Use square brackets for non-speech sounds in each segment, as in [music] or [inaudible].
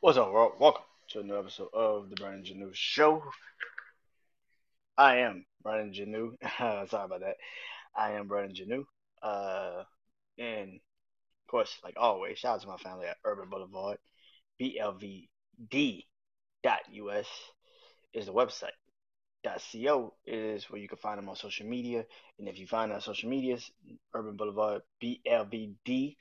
What's up, world? Welcome to another episode of the Brandon Janu Show. I am Brandon Janu. [laughs] Sorry about that. I am Brandon Janu. Uh, and of course, like always, shout out to my family at Urban Boulevard. BLVD.us is the website. .co is where you can find them on social media. And if you find our social medias, Urban Boulevard BLVD.co,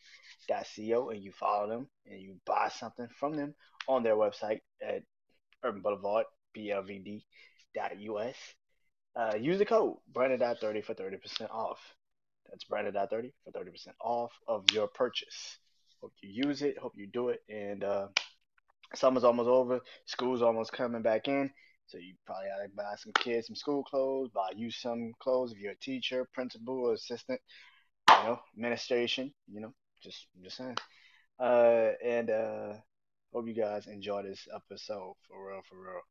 and you follow them and you buy something from them on their website at Urban Boulevard BLVD.us, uh, use the code Brandon.30 for 30% off. That's Brandon.30 for 30% off of your purchase. Hope you use it. Hope you do it. And uh, summer's almost over. School's almost coming back in. So you probably gotta buy some kids some school clothes, buy you some clothes if you're a teacher, principal, or assistant, you know, administration, you know, just I'm just saying. Uh, and uh, hope you guys enjoy this episode for real, for real.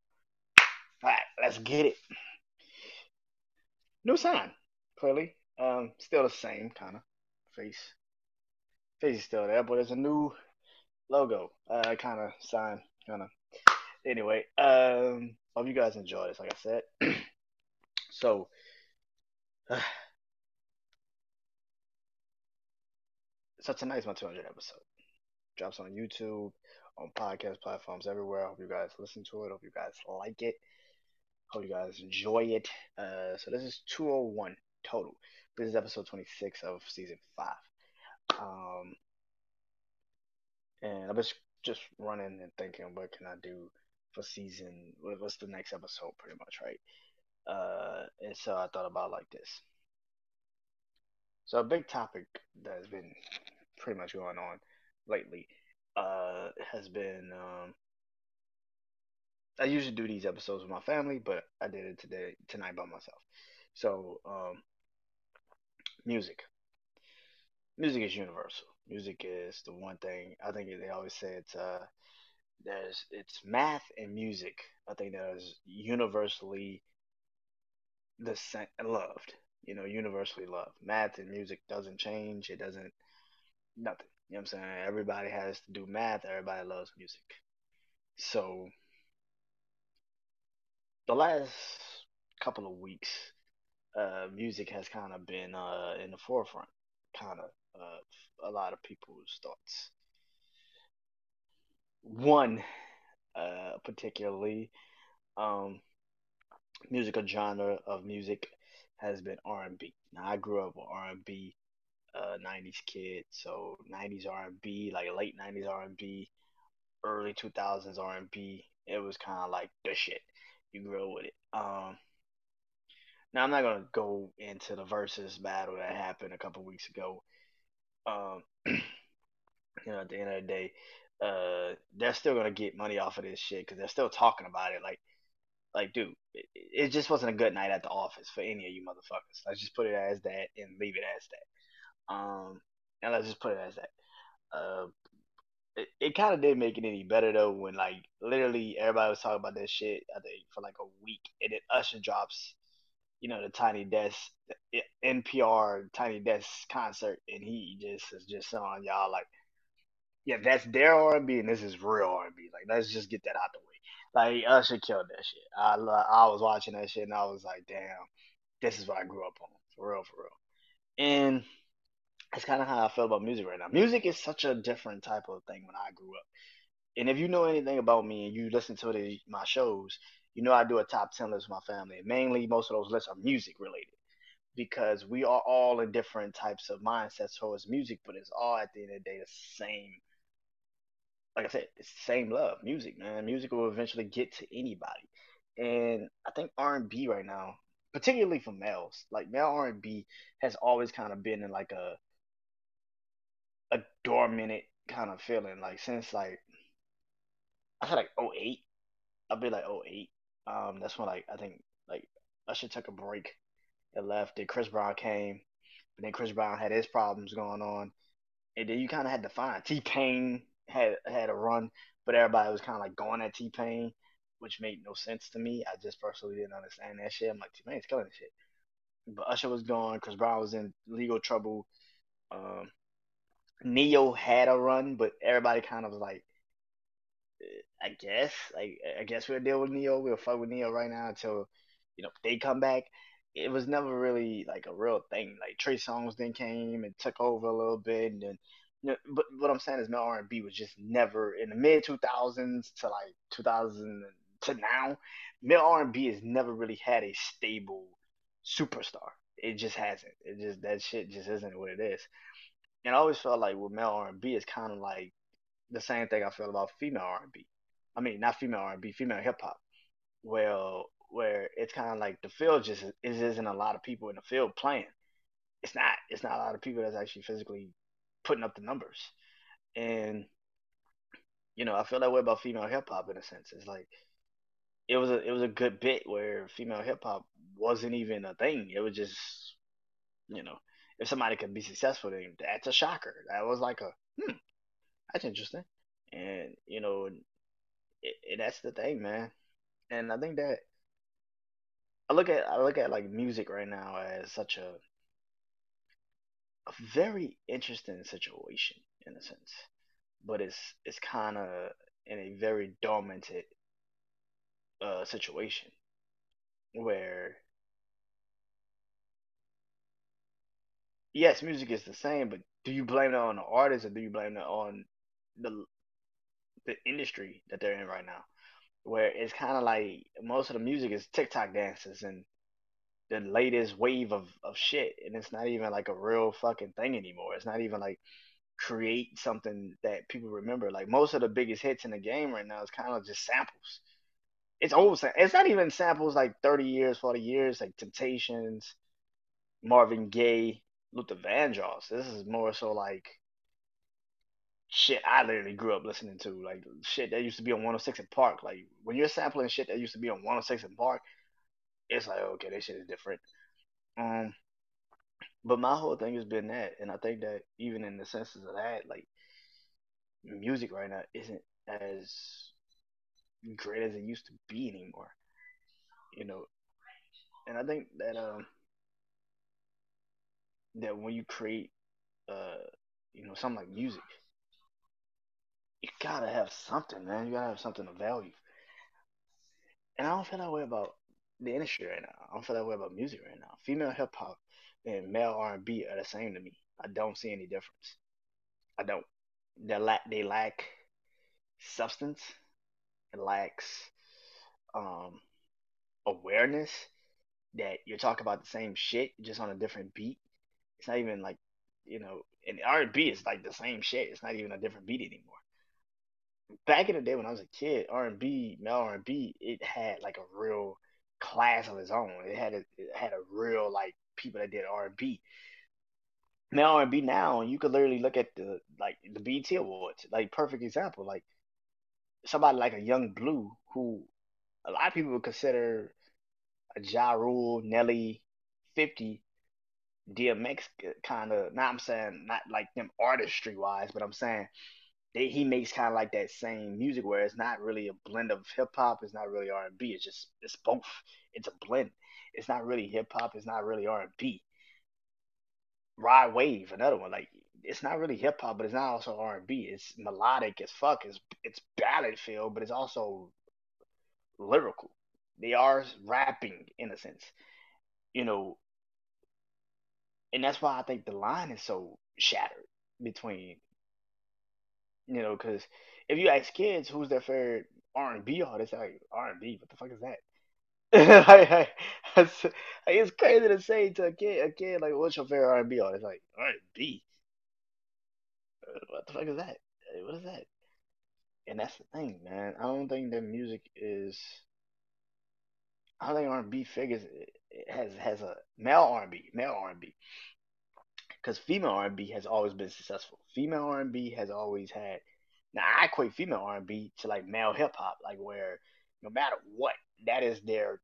All right, let's get it. New sign, clearly. Um, still the same kind of face. Face is still there, but it's a new logo. Uh, kind of sign, kind of. Anyway, um, hope you guys enjoy this. Like I said, [clears throat] so. Uh, [sighs] so tonight's my 200 episode. Drops on YouTube, on podcast platforms everywhere. I Hope you guys listen to it. Hope you guys like it. Hope you guys enjoy it. Uh, so this is 201 total. This is episode 26 of season five. Um, and I was just running and thinking, what can I do for season? What's the next episode, pretty much, right? Uh, and so I thought about like this. So a big topic that has been pretty much going on lately uh, has been um, I usually do these episodes with my family, but I did it today tonight by myself. So, um, music. Music is universal. Music is the one thing I think they always say it's uh there's it's math and music. I think that is universally the same loved. You know, universally loved. Math and music doesn't change. It doesn't nothing. You know what I'm saying? Everybody has to do math. Everybody loves music. So the last couple of weeks, uh, music has kind of been uh, in the forefront, kind of of a lot of people's thoughts. One, uh, particularly, um, musical genre of music has been R&B. Now I grew up with R&B, uh, 90s kid, so 90s R&B, like late 90s R&B, early 2000s R&B. It was kind of like the shit you grow with it. Um, now I'm not gonna go into the versus battle that happened a couple weeks ago. Um, [clears throat] you know, at the end of the day, uh, they're still gonna get money off of this shit because they're still talking about it. Like, like, dude, it, it, just wasn't a good night at the office for any of you motherfuckers. Let's just put it as that and leave it as that. Um, and let's just put it as that. Uh, it, it kind of didn't make it any better though when like literally everybody was talking about this shit I think for like a week and then Usher drops you know the Tiny Desk NPR Tiny Desk concert and he just is just on y'all like yeah that's their R&B and this is real R&B like let's just get that out the way like Usher killed that shit I I was watching that shit and I was like damn this is what I grew up on for real for real and that's kind of how I feel about music right now. Music is such a different type of thing when I grew up. And if you know anything about me and you listen to the, my shows, you know I do a top 10 list with my family. Mainly, most of those lists are music related because we are all in different types of mindsets towards music, but it's all at the end of the day the same. Like I said, it's the same love, music, man. Music will eventually get to anybody, and I think R and B right now, particularly for males, like male R and B has always kind of been in like a a dormant kind of feeling. Like since like I had like 08. I'll be like 08. Um, that's when like I think like Usher took a break and left. Then Chris Brown came, but then Chris Brown had his problems going on, and then you kind of had to find T Pain had had a run, but everybody was kind of like going at T Pain, which made no sense to me. I just personally didn't understand that shit. I'm like T Pain's killing this shit, but Usher was gone. Chris Brown was in legal trouble. Um, Ne-Yo had a run, but everybody kind of was like, I guess. Like I guess we'll deal with Ne-Yo. We'll fuck with Ne-Yo right now until you know they come back. It was never really like a real thing. Like Trey Songz then came and took over a little bit, and then but what I'm saying is male R&B was just never in the mid 2000s to like 2000 to now. Male R&B has never really had a stable superstar. It just hasn't. It just that shit just isn't what it is. And I always felt like with male R&B, it's kind of like the same thing I feel about female R&B. I mean, not female R&B, female hip hop. Well, where it's kind of like the field just is isn't a lot of people in the field playing. It's not. It's not a lot of people that's actually physically putting up the numbers. And you know, I feel that way about female hip hop in a sense. It's like it was a it was a good bit where female hip hop wasn't even a thing. It was just you know, if somebody could be successful, then that's a shocker. That was like a hmm, that's interesting. And you know, it, it, that's the thing, man. And I think that I look at I look at like music right now as such a a very interesting situation in a sense, but it's it's kind of in a very dominant uh, situation where yes, music is the same, but do you blame it on the artist or do you blame it on the the industry that they're in right now? Where it's kind of like most of the music is TikTok dances and the latest wave of, of shit, and it's not even like a real fucking thing anymore. It's not even like create something that people remember. Like most of the biggest hits in the game right now is kind of just samples. It's old. It's not even samples like thirty years, forty years, like Temptations, Marvin Gaye, Luther Vandross. This is more so like shit I literally grew up listening to, like shit that used to be on 106 & Park. Like when you're sampling shit that used to be on 106 & Park, it's like okay, this shit is different. Um, but my whole thing has been that, and I think that even in the senses of that, like music right now isn't as great as it used to be anymore. You know, and I think that um that when you create uh you know something like music, you gotta have something, man. You gotta have something of value. And I don't feel that way about the industry right now. I don't feel that way about music right now. Female hip hop and male R and B are the same to me. I don't see any difference. I don't. They lack they lack substance. It lacks um awareness that you're talking about the same shit just on a different beat. It's not even like you know, and R and B is like the same shit. It's not even a different beat anymore. Back in the day when I was a kid, R and B, male R and B, it had like a real class of its own. It had a it had a real like people that did R and B. Now R and B now, you could literally look at the like the BET Awards, like perfect example, like somebody like a Yung Bleu, who a lot of people would consider a Ja Rule, Nelly, Fifty DMX uh, kind of. Now I'm saying not like them artistry wise, but I'm saying they, he makes kind of like that same music where it's not really a blend of hip hop. It's not really R and B. It's just it's both. It's a blend. It's not really hip hop. It's not really R and B. Rod Wave, another one. Like it's not really hip hop, but it's not also R and B. It's melodic as fuck. It's it's ballad feel, but it's also lyrical. They are rapping in a sense, you know, and that's why I think the line is so shattered between you know, because if you ask kids who's their favorite R and B artist, like R and B, what the fuck is that? [laughs] it's crazy to say to a kid, a kid like, what's your favorite R and B artist? Like R and B, what the fuck is that? What is that? And that's the thing, man. I don't think that music is. I don't think R and B figures it has has a male R and B, male R and B, because female R and B has always been successful. Female R and B has always had. Now I equate female R and B to like male hip hop, like where no matter what, that is their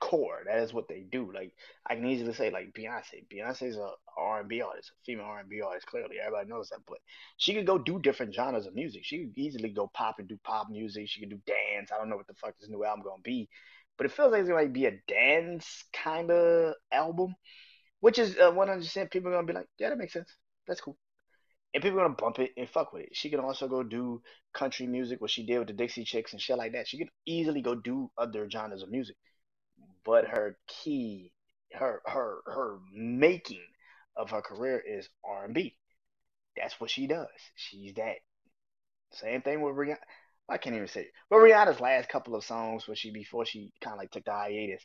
core. That is what they do. Like I can easily say like Beyonce. Beyonce's a R and B artist, a female R and B artist. Clearly, everybody knows that. But she could go do different genres of music. She could easily go pop and do pop music. She could do dance. I don't know what the fuck this new album gonna be, but it feels like it's gonna be a dance kind of album, which is uh, one hundred percent people are gonna be like, yeah, that makes sense. That's cool. and people are gonna bump it and fuck with it. She can also go do country music, what she did with the Dixie Chicks and shit like that. She could easily go do other genres of music, but her key, her her her making of her career is R and B. That's what she does. She's that. Same thing with Rihanna. I can't even say. It. But Rihanna's last couple of songs, where she before she kind of like took the hiatus,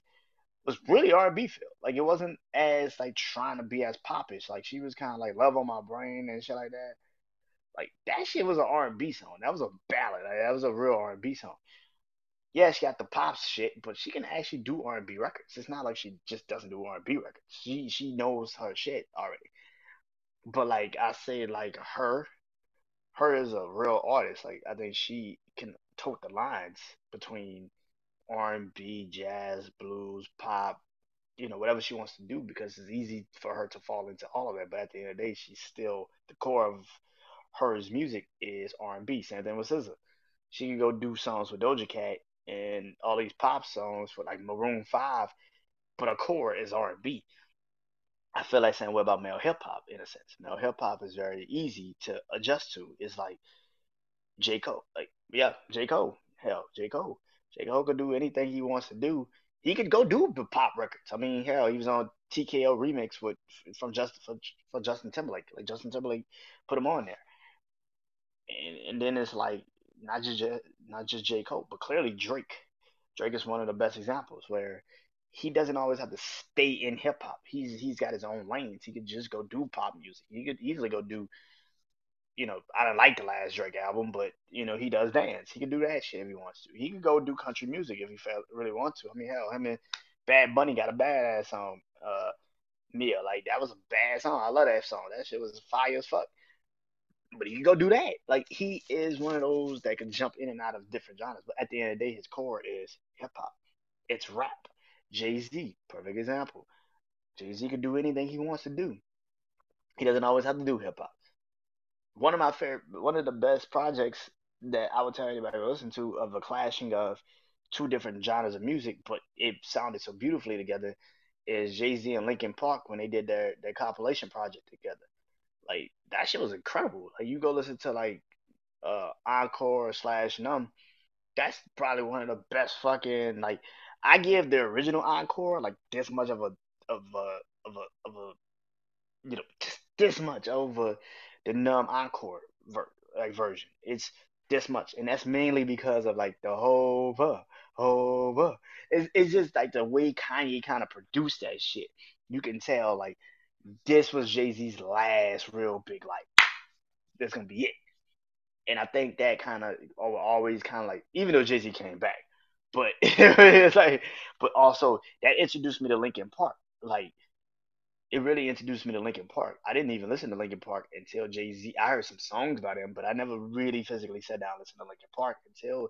was really R and B feel. Like it wasn't as like trying to be as popish. Like she was kind of like Love on My Brain and shit like that. Like that shit was an R and B song. That was a ballad. Like, that was a real R and B song. Yeah, she got the pop shit, but she can actually do R and B records. It's not like she just doesn't do R and B records. She she knows her shit already. But like I say, like her, her is a real artist. Like I think she can tote the lines between R and B, jazz, blues, pop, you know, whatever she wants to do because it's easy for her to fall into all of that. But at the end of the day, she's still the core of hers music is R and B. Same thing with SZA. She can go do songs with Doja Cat and all these pop songs for like Maroon Five, but her core is R and B. I feel like saying what about male hip hop in a sense. Male hip hop is very easy to adjust to. It's like J. Cole. Like, yeah, J. Cole. Hell, J. Cole. J. Cole could do anything he wants to do. He could go do the pop records. I mean, hell, he was on TKO remix with from Justin for, for Justin Timberlake. Like Justin Timberlake put him on there, and and then it's like not just not just J. Cole, but clearly Drake. Drake is one of the best examples where he doesn't always have to stay in hip hop. He's he's got his own lanes. He could just go do pop music. He could easily go do you know, I don't like the last Drake album, but you know, he does dance. He can do that shit if he wants to. He can go do country music if he really want to. I mean, hell, him and Bad Bunny got a badass song. Uh, Mia, like that was a bad song. I love that song. That shit was fire as fuck. But he can go do that. Like he is one of those that can jump in and out of different genres. But at the end of the day, his core is hip hop. It's rap. Jay Z, perfect example. Jay Z can do anything he wants to do. He doesn't always have to do hip hop one of my favorite, one of the best projects that I would tell anybody to listen to of a clashing of two different genres of music, but it sounded so beautifully together, is Jay Z and Linkin Park when they did their their compilation project together. Like that shit was incredible. Like you go listen to like uh Encore slash Numb, that's probably one of the best fucking like I give the original Encore like this much of a of a of a of a you know just this much over the numb encore ver- like version. It's this much, and that's mainly because of like the Hova, Hova. It's it's just like the way Kanye kind of produced that shit. You can tell like this was Jay Z's last real big like. This gonna be it, and I think that kind of always kind of like even though Jay Z came back, but [laughs] it's like, but also that introduced me to Linkin Park. Like it really introduced me to Linkin Park. I didn't even listen to Linkin Park until Jay Z. I heard some songs by them, but I never really physically sat down and listened to Linkin Park until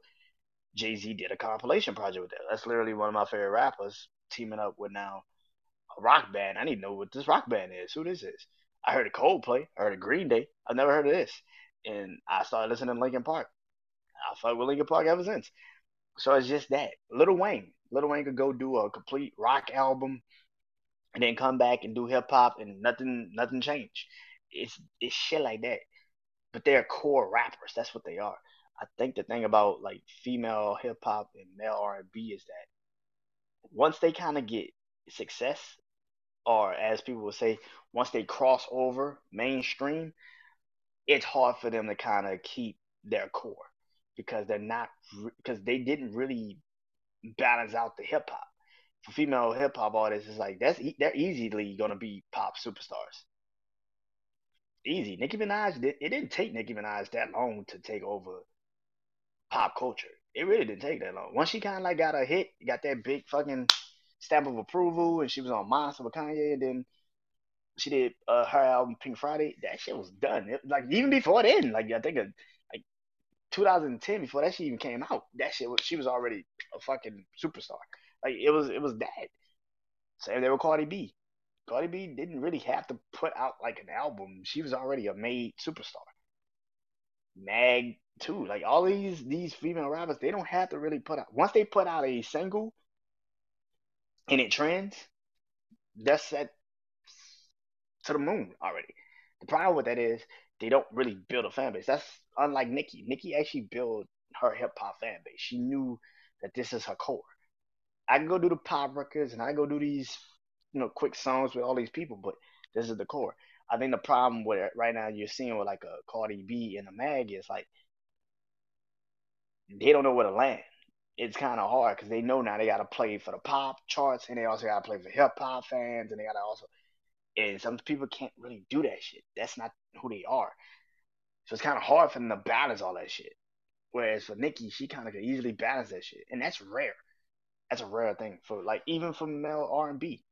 Jay Z did a compilation project with them. That's literally one of my favorite rappers teaming up with now a rock band. I need to know what this rock band is. Who this is? I heard of Coldplay. I heard a Green Day. I've never heard of this, and I started listening to Linkin Park. I fuck with Linkin Park ever since. So it's just that. Little Wayne. Little Wayne could go do a complete rock album and then come back and do hip hop and nothing nothing changed. It's it's shit like that. But they're core rappers. That's what they are. I think the thing about like female hip hop and male R and B is that once they kind of get success, or as people would say, once they cross over mainstream, it's hard for them to kind of keep their core because they're not because they didn't really balance out the hip hop for female hip hop artists, it's like that's they're easily gonna be pop superstars. Easy. Nicki Minaj it didn't take Nicki Minaj that long to take over pop culture. It really didn't take that long. Once she kind of like got a hit, got that big fucking stamp of approval, and she was on Monster with Kanye, and then she did uh, her album Pink Friday. That shit was done. It, like even before then, like I think a, like 2010, before that shit even came out, that shit was, she was already a fucking superstar. Like it was it was that. Same they were Cardi B. Cardi B didn't really have to put out like an album. She was already a made superstar. Meg too. Like all these these female rappers, they don't have to really put out once they put out a single and it trends, that's set to the moon already. The problem with that is they don't really build a fan base. That's unlike Nicki. Nicki actually built her hip hop fan base. She knew that this is her core. I can go do the pop records and I go do these, you know, quick songs with all these people, but this is the core. I think the problem with it right now you're seeing with like a Cardi B and a Meg is like they don't know where to land. It's kind of hard because they know now they got to play for the pop charts and they also got to play for hip hop fans and they got to also. And some people can't really do that shit. That's not who they are. So it's kind of hard for them to balance all that shit. Whereas for Nicki, she kind of could easily balance that shit, and that's rare. That's a rare thing for like even for male R and B.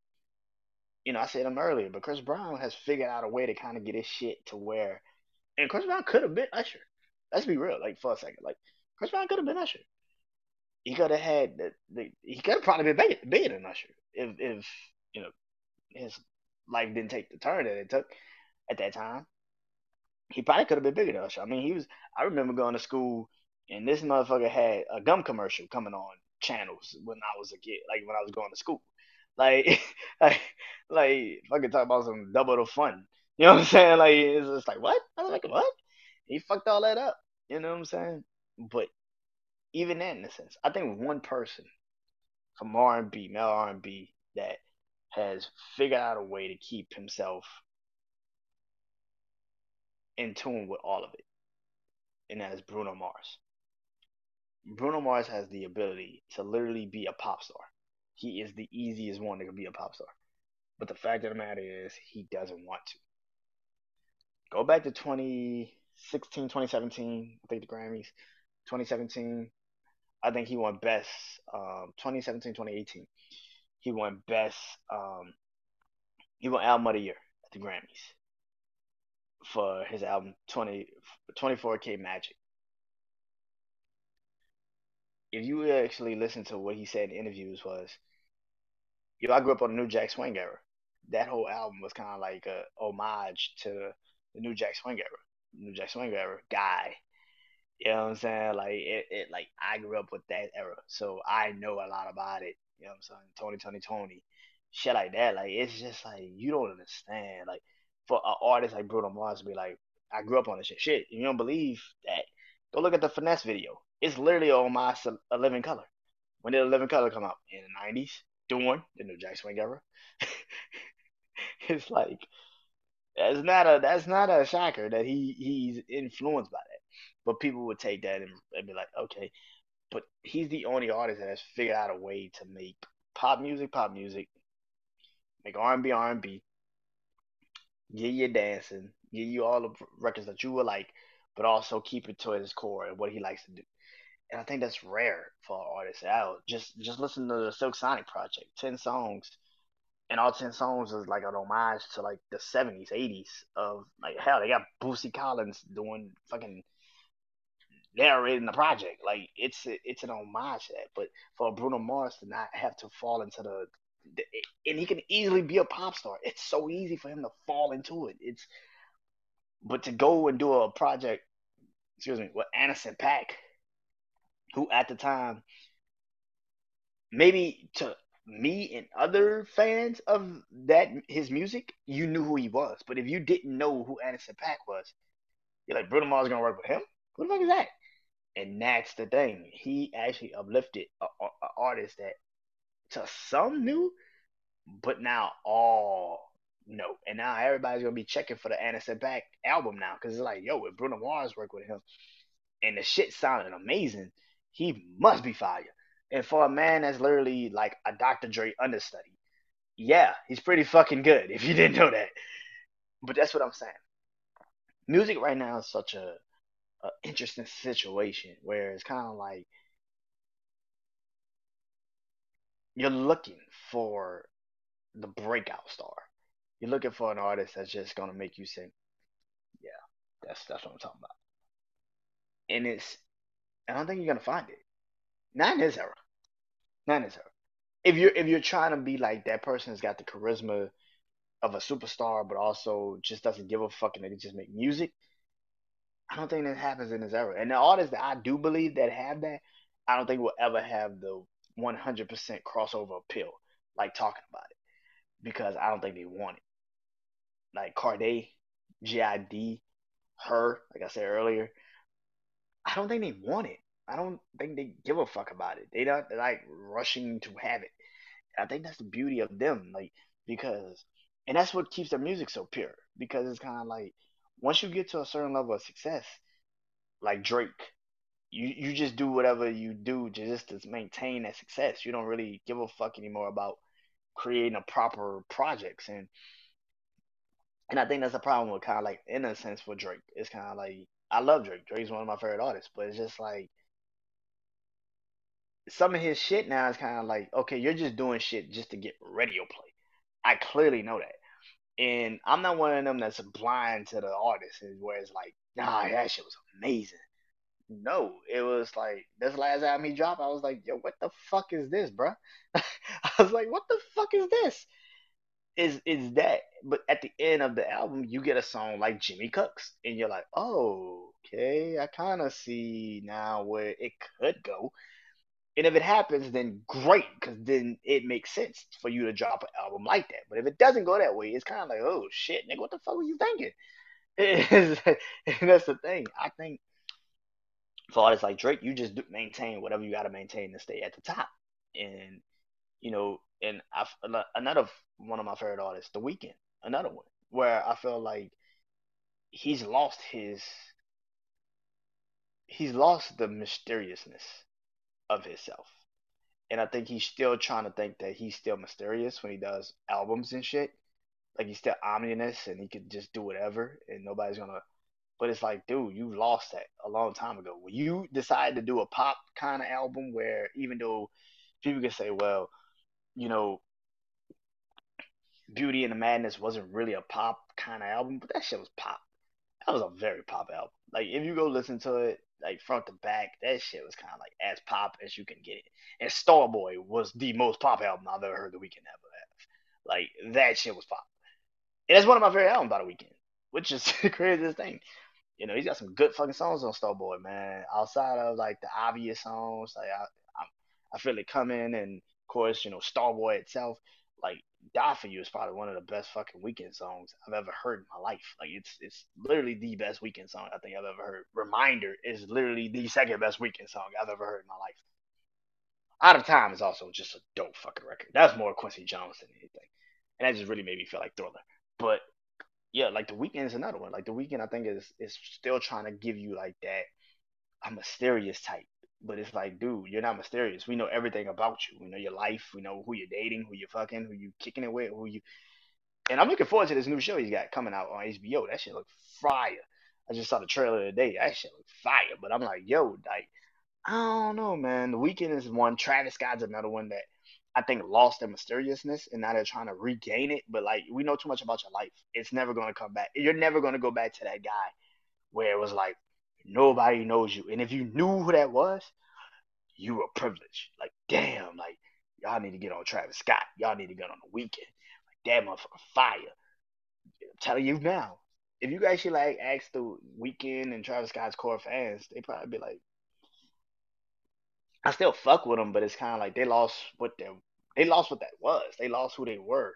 You know, I said him earlier, but Chris Brown has figured out a way to kind of get his shit to where, and Chris Brown could have been Usher. Let's be real, like for a second, like Chris Brown could have been Usher. He could have had the, the he could have probably been bigger, bigger than Usher if if you know his life didn't take the turn that it took at that time. He probably could have been bigger than Usher. I mean, he was. I remember going to school and this motherfucker had a gum commercial coming on channels when I was a kid, like when I was going to school. Like, [laughs] like, like, fucking talk about some double the fun. You know what I'm saying? Like, it's just like, what? I was like, what? He fucked all that up. You know what I'm saying? But even then, in a sense, I think one person from R&B, male R&B, that has figured out a way to keep himself in tune with all of it, and that is Bruno Mars. Bruno Mars has the ability to literally be a pop star. He is the easiest one that could be a pop star. But the fact of the matter is, he doesn't want to. Go back to 2016, 2017, I think the Grammys. 2017, I think he won best. Um, 2017, 2018, he won best. Um, he won album of the year at the Grammys for his album 20, 24K Magic if you actually listen to what he said in interviews was, yo, I grew up on the New Jack Swing era. That whole album was kind of like a homage to the New Jack Swing era, New Jack Swing era guy. You know what I'm saying? Like it, it like I grew up with that era, so I know a lot about it. You know what I'm saying? Tony, Tony, Tony, shit like that. Like it's just like you don't understand. Like for an artist like Bruno Mars to be like, I grew up on this shit. Shit, you don't believe that? Go look at the finesse video. It's literally on my living color. When did a living color come out? In the nineties, during the New Jack Swing era. [laughs] it's like that's not a that's not a shocker that he he's influenced by that. But people would take that and, and be like, okay, but he's the only artist that has figured out a way to make pop music pop music, make R and B R and B, get you dancing, get you all the records that you would like, but also keep it to his core and what he likes to do and I think that's rare for artists out. Just just listen to the Silk Sonic project, ten songs, and all ten songs is like an homage to like the seventies, eighties of like hell. They got Bootsy Collins doing fucking narrating the project. Like it's it's an homage to that. But for Bruno Mars to not have to fall into the, the and he can easily be a pop star. It's so easy for him to fall into it. It's but to go and do a project, excuse me, with Anderson .Paak who at the time, maybe to me and other fans of that his music, you knew who he was. But if you didn't know who Anderson .Paak was, you're like, Bruno Mars gonna work with him? Who the fuck is that? And that's the thing. He actually uplifted an artist that to some knew, but now all know. And now everybody's gonna be checking for the Anderson .Paak album now because it's like, yo, if Bruno Mars worked with him, and the shit sounded amazing he must be fire. And for a man that's literally like a Dr. Dre understudy, yeah, he's pretty fucking good. [laughs] If you didn't know that, but that's what I'm saying. Music right now is such a, a interesting situation where it's kind of like you're looking for the breakout star. You're looking for an artist that's just gonna make you sing. Yeah, that's that's what I'm talking about. And it's I don't think you're gonna find it. Not in his era. Not in his era. If you're if you're trying to be like that person has got the charisma of a superstar, but also just doesn't give a fuck and they just make music. I don't think that happens in this era. And the artists that I do believe that have that, I don't think will ever have the 100% crossover appeal, like talking about it, because I don't think they want it. Like Cordae, GID, H.E.R., like I said earlier, I don't think they want it. I don't think they give a fuck about it. They not like rushing to have it. I think that's the beauty of them, like because, and that's what keeps their music so pure. Because it's kind of like once you get to a certain level of success, like Drake, you you just do whatever you do just to maintain that success. You don't really give a fuck anymore about creating a proper projects and and I think that's the problem with kind of like in a sense for Drake. It's kind of like I love Drake. Drake's one of my favorite artists, but it's just like some of his shit now is kind of like okay, you're just doing shit just to get radio play. I clearly know that. And I'm not one of them that's blind to the artist, where it's like, nah, that shit was amazing. No, it was like this last album he dropped. I was like, yo, what the fuck is this, bro? [laughs] I was like, what the fuck is this? Is is that? But at the end of the album, you get a song like Jimmy Cooks, and you're like, oh, okay, I kind of see now where it could go. And if it happens, then great, because then it makes sense for you to drop an album like that. But if it doesn't go that way, it's kind of like, oh shit, nigga, what the fuck were you thinking? [laughs] and that's the thing. I think for artists like Drake, you just maintain whatever you got to maintain to stay at the top. And you know, and I, another one of my favorite artists, The Weeknd, another one where I feel like he's lost his he's lost the mysteriousness of himself. And I think he's still trying to think that he's still mysterious when he does albums and shit. Like he's still ominous and he could just do whatever and nobody's gonna but it's like, dude, you lost that a long time ago. When you decide to do a pop kind of album where even though people can say, well, you know, Beauty and the Madness wasn't really a pop kind of album, but that shit was pop. That was a very pop album. Like if you go listen to it, like front to back, that shit was kind of like as pop as you can get. It. And Starboy was the most pop album I've ever heard the Weeknd ever have. Like that shit was pop. And it's one of my favorite albums by the Weeknd, which is [laughs] the craziest thing. You know, he's got some good fucking songs on Starboy, man. Outside of like the obvious songs, like I, I, I feel it coming, and course, you know, Starboy itself, like Die for You is probably one of the best fucking Weeknd songs I've ever heard in my life. Like it's it's literally the best Weeknd song I think I've ever heard. Reminder is literally the second best Weeknd song I've ever heard in my life. Out of Time is also just a dope fucking record. That's more Quincy Jones than anything, and that just really made me feel like Thriller. But yeah, like the Weeknd is another one. Like the Weeknd I think is is still trying to give you like that a mysterious type. But it's like, dude, you're not mysterious. We know everything about you. We know your life. We know who you're dating, who you're fucking, who you kicking it with, who you. And I'm looking forward to this new show he's got coming out on HBO. That shit look fire. I just saw the trailer today. That shit look fire. But I'm like, yo, like, I don't know, man. The Weeknd is one. Travis Scott's another one that I think lost their mysteriousness and now they're trying to regain it. But like we know too much about your life. It's never gonna come back. You're never gonna go back to that guy where it was like nobody knows you. And if you knew who that was, you were privileged. Like, damn, like y'all need to get on Travis Scott. Y'all need to get on the Weeknd. Like that motherfucker fire. I'm telling you now. If you guys should like ask the Weeknd and Travis Scott's core fans, they probably be like, I still fuck with them, but it's kind of like they lost what they they lost what that was. They lost who they were,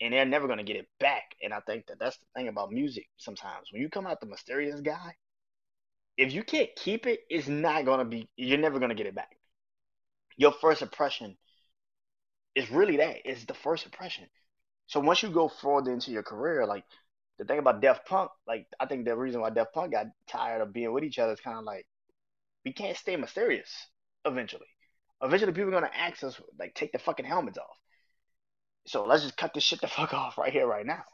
and they're never gonna get it back. And I think that that's the thing about music. Sometimes when you come out the mysterious guy, if you can't keep it, it's not gonna be. You're never gonna get it back. Your first impression is really that. It's the first impression. So once you go further into your career, like the thing about Daft Punk, like I think the reason why Daft Punk got tired of being with each other is kind of like we can't stay mysterious eventually. Eventually, people are gonna ask us like, take the fucking helmets off. So let's just cut this shit the [laughs] fuck off right here, right now.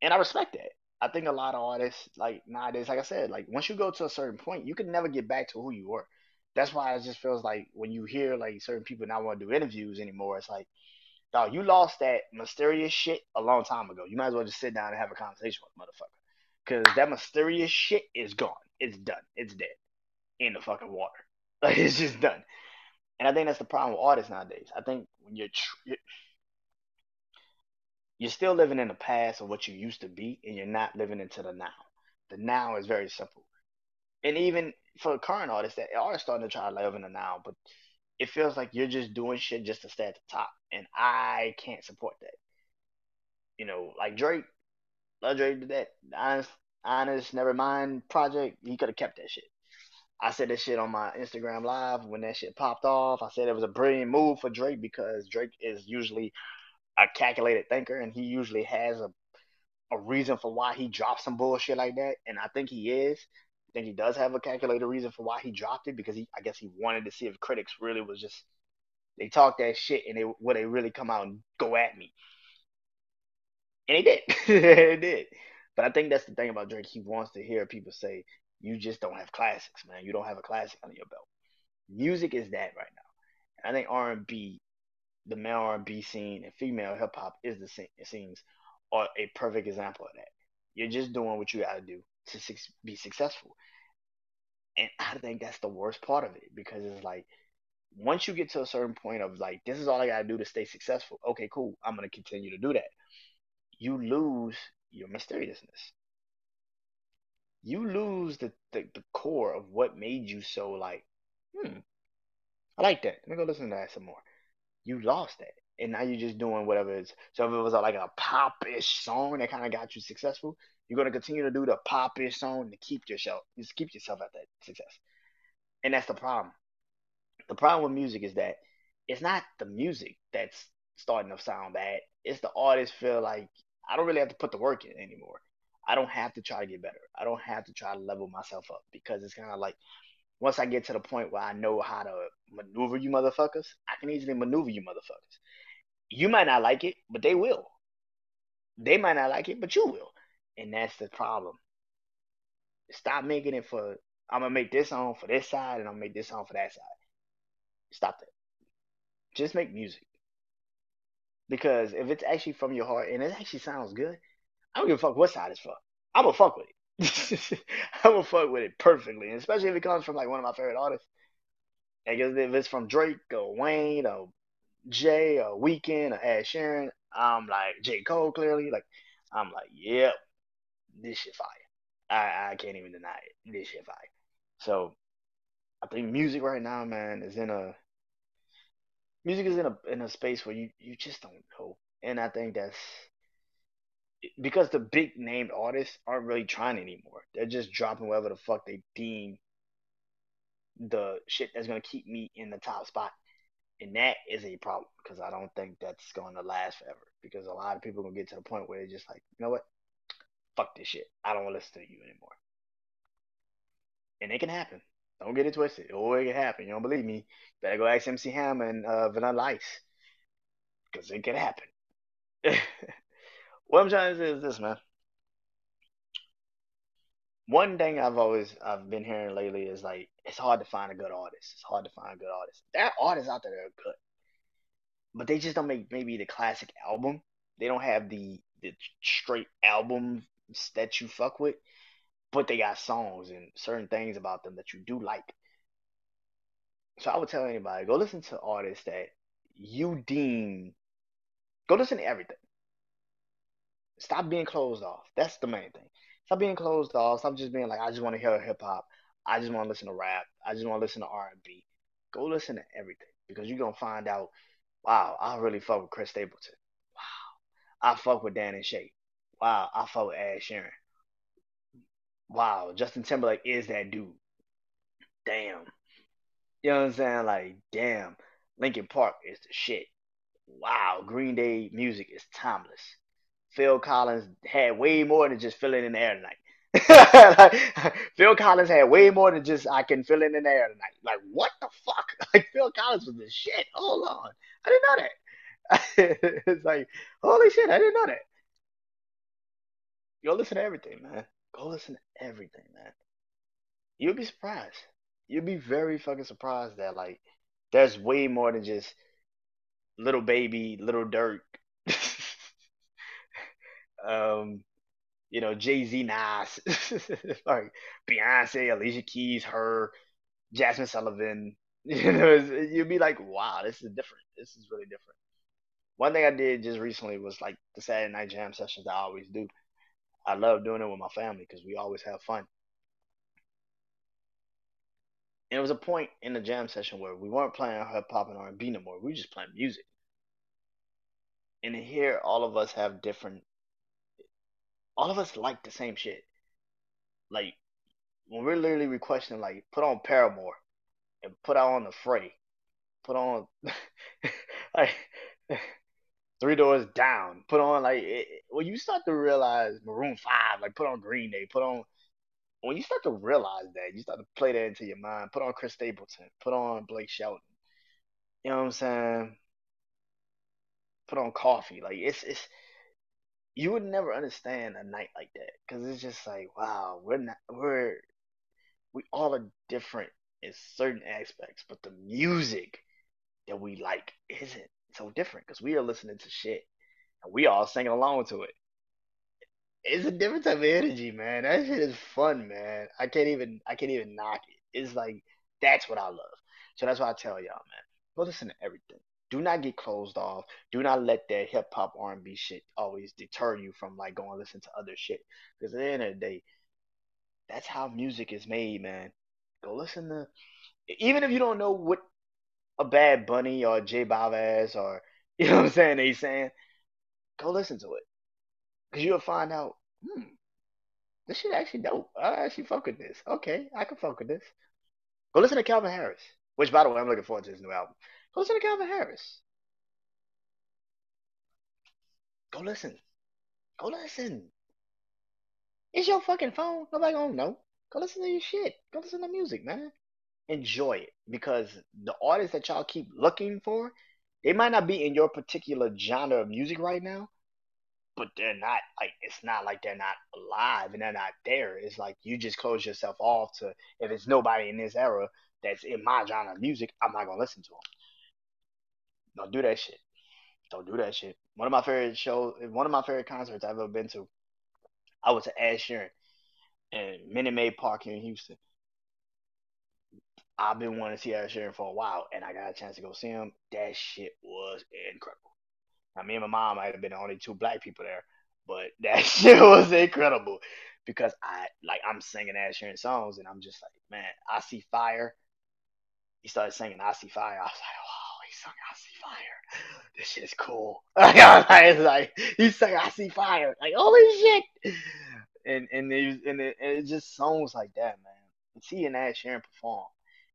And I respect that. I think a lot of artists, like nowadays, like I said, like once you go to a certain point, you can never get back to who you were. That's why it just feels like when you hear like certain people not want to do interviews anymore, it's like, dog, you lost that mysterious shit a long time ago. You might as well just sit down and have a conversation with motherfucker. Cause that mysterious shit is gone. It's done. It's dead. In the fucking water. [laughs] Like it's just done. And I think that's the problem with artists nowadays. I think when you're tr- you're still living in the past of what you used to be, and you're not living into the now. The now is very simple. And even for current artists that are starting to try to live in the now, but it feels like you're just doing shit just to stay at the top. And I can't support that. You know, like Drake, love Drake to that. Honest, Honest Nevermind project, he could have kept that shit. I said that shit on my Instagram live when that shit popped off. I said it was a brilliant move for Drake because Drake is usually a calculated thinker and he usually has a a reason for why he dropped some bullshit like that, and I think he is. I think he does have a calculated reason for why he dropped it because he, I guess, he wanted to see if critics really was just they talk that shit and they would they really come out and go at me, and he did, [laughs] he did. But I think that's the thing about Drake. He wants to hear people say, "You just don't have classics, man. You don't have a classic under your belt." Music is that right now. And I think R and B, the male R and B scene and female hip hop is the same. It seems are a perfect example of that. You're just doing what you got to do to su- be successful. And I think that's the worst part of it because it's like once you get to a certain point of like this is all I got to do to stay successful. Okay, cool. I'm to continue to do that. You lose your mysteriousness. You lose the, the, the core of what made you so like, hmm, I like that. Let me go listen to that some more. You lost that and now you're just doing whatever it's. So if it was a, like a pop-ish song that kind of got you successful, you're gonna continue to do the pop-ish song to keep yourself, just keep yourself at that success. And that's the problem. The problem with music is that it's not the music that's starting to sound bad. It's the artist feel like I don't really have to put the work in anymore. I don't have to try to get better. I don't have to try to level myself up because it's kind of like once I get to the point where I know how to maneuver you motherfuckers, I can easily maneuver you motherfuckers. You might not like it, but they will. They might not like it, but you will. And that's the problem. Stop making it for I'm gonna make this song for this side and I'm gonna make this song for that side. Stop that. Just make music. Because if it's actually from your heart and it actually sounds good, I don't give a fuck what side it's for. I'm gonna fuck with it. I'm gonna fuck with it perfectly, especially if it comes from like one of my favorite artists. And if it's from Drake or Wayne or Jay or Weeknd or Ed Sheeran, I'm like J Cole clearly. Like I'm like, yep, this shit fire. I I can't even deny it. This shit fire. So I think music right now, man, is in a music is in a in a space where you you just don't know, and I think that's because the big named artists aren't really trying anymore. They're just dropping whatever the fuck they deem the shit that's gonna keep me in the top spot and that is a problem because I don't think that's to last forever. Because a lot of people are gonna get to the point where they're just like, you know what, fuck this shit. I don't want to listen to you anymore. And it can happen. Don't get it twisted. Oh, it can happen. You don't believe me? Better go ask MC Hammer and uh, Vanilla Ice. Because it can happen. [laughs] what I'm trying to say is this, man. One thing I've always I've been hearing lately is like it's hard to find a good artist. It's hard to find a good artist. There are artists out there that are good, but they just don't make maybe the classic album. They don't have the the straight albums that you fuck with, but they got songs and certain things about them that you do like. So I would tell anybody go listen to artists that you deem. Go listen to everything. Stop being closed off. That's the main thing. Stop being closed off. Stop just being like I just want to hear hip hop. I just want to listen to rap. I just want to listen to R and B. Go listen to everything because you're gonna find out Wow, I really fuck with Chris Stapleton. Wow, I fuck with Dan and Shay. Wow, I fuck with Ed Sheeran. Wow, Justin Timberlake is that dude. Damn. You know what I'm saying? Like, damn, Linkin Park is the shit. Wow, Green Day music is timeless. Phil Collins had way more than just filling in the air tonight. [laughs] like, Phil Collins had way more than just I can fill in the air tonight. Like what the fuck? [laughs] Like Phil Collins was the shit. Hold on, I didn't know that. [laughs] it's like holy shit, I didn't know that. Go listen to everything, man. Go listen to everything, man. You'll be surprised. You'll be very fucking surprised that like there's way more than just little baby, Lil Durk. Um, you know, Jay Z, Nas, [laughs] like Beyonce, Alicia Keys, H.E.R., Jazmine Sullivan. [laughs] You know, you'd be like, wow, this is different. This is really different. One thing I did just recently was like the Saturday night jam sessions I always do. I love doing it with my family because we always have fun. And it was a point in the jam session where we weren't playing hip hop and R and B no more. We were just playing music. And here, all of us have different all of us like the same shit. like when we're literally requesting like put on Paramore and put on the Fray, put on [laughs] like [laughs] Three Doors Down, put on like it, when you start to realize Maroon Five, like put on Green Day, put on when you start to realize that, you start to play that into your mind. Put on Chris Stapleton, put on Blake Shelton. You know what I'm saying? Put on coffee. Like it's it's you would never understand a night like that because it's just like wow, we're not we're we all are different in certain aspects, but the music that we like isn't so different because we are listening to shit and we all singing along to it. It's a different type of energy, man. That shit is fun, man. I can't even I can't even knock it. It's like that's what I love. So that's why I tell y'all, man. Go listen to everything. Do not get closed off. Do not let that hip hop R and B shit always deter you from like going listen to other shit. Because at the end of the day, that's how music is made, man. Go listen to even if you don't know what a Bad Bunny or J Balvin or [laughs] you know what I'm saying they saying, go listen to it. Cause you'll find out, hmm, this shit actually dope. I actually fuck with this. Okay, I can fuck with this. Go listen to Calvin Harris. Which by the way, I'm looking forward to his new album. Listen to Calvin Harris. Go listen. Go listen. It's your fucking phone. Nobody gonna know. Go listen to your shit. Go listen to music, man. Enjoy it. Because the artists that y'all keep looking for, they might not be in your particular genre of music right now, but they're not like it's not like they're not alive and they're not there. It's like you just close yourself off to if it's nobody in this era that's in my genre of music, I'm not gonna listen to them. Don't do that shit. Don't do that shit. One of my favorite shows, one of my favorite concerts I've ever been to, I was at Ed Sheeran in Minute Maid Park here in Houston. I've been wanting to see Ed Sheeran for a while, and I got a chance to go see him. That shit was incredible. Now, me and my mom might have been the only two black people there, but [laughs] that shit was incredible because I like I'm singing Ed Sheeran songs, and I'm just like, man, I see fire. He started singing I see fire. I was like, sung I see fire. This shit is cool. [laughs] it's like he sang I see fire. Like holy shit. And and it, and it, and it just songs like that, man. And seeing Ed Sheeran perform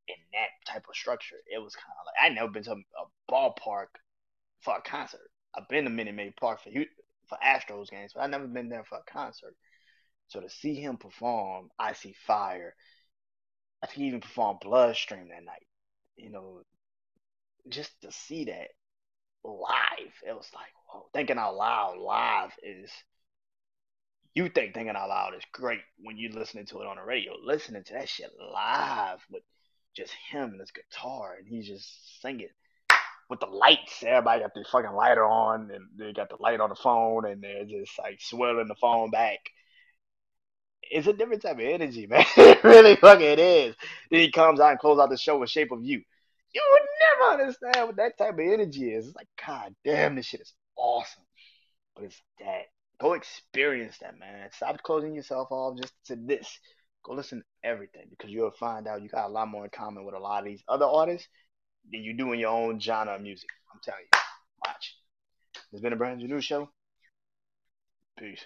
in that type of structure, it was kind of like I never been to a ballpark for a concert. I've been to Minute Maid Park for for Astros games, but I've never been there for a concert. So to see him perform, I see fire. I think he even performed Bloodstream that night. You know, just to see that live, it was like, whoa, thinking out loud live is you think thinking out loud is great when you're listening to it on the radio. Listening to that shit live with just him and his guitar and he's just singing with the lights. Everybody got the fucking lighter on, and they got the light on the phone, and they're just like swirling the phone back. It's a different type of energy, [laughs] man. it really fucking is. Then he comes out and closes out the show with Shape of You. You would never understand what that type of energy is. It's like, god damn, this shit is awesome. But it's that. Go experience that, man. Stop closing yourself off just to this. Go listen to everything because you'll find out you got a lot more in common with a lot of these other artists than you do in your own genre of music. I'm telling you. Watch. It's been a brand new show. Peace.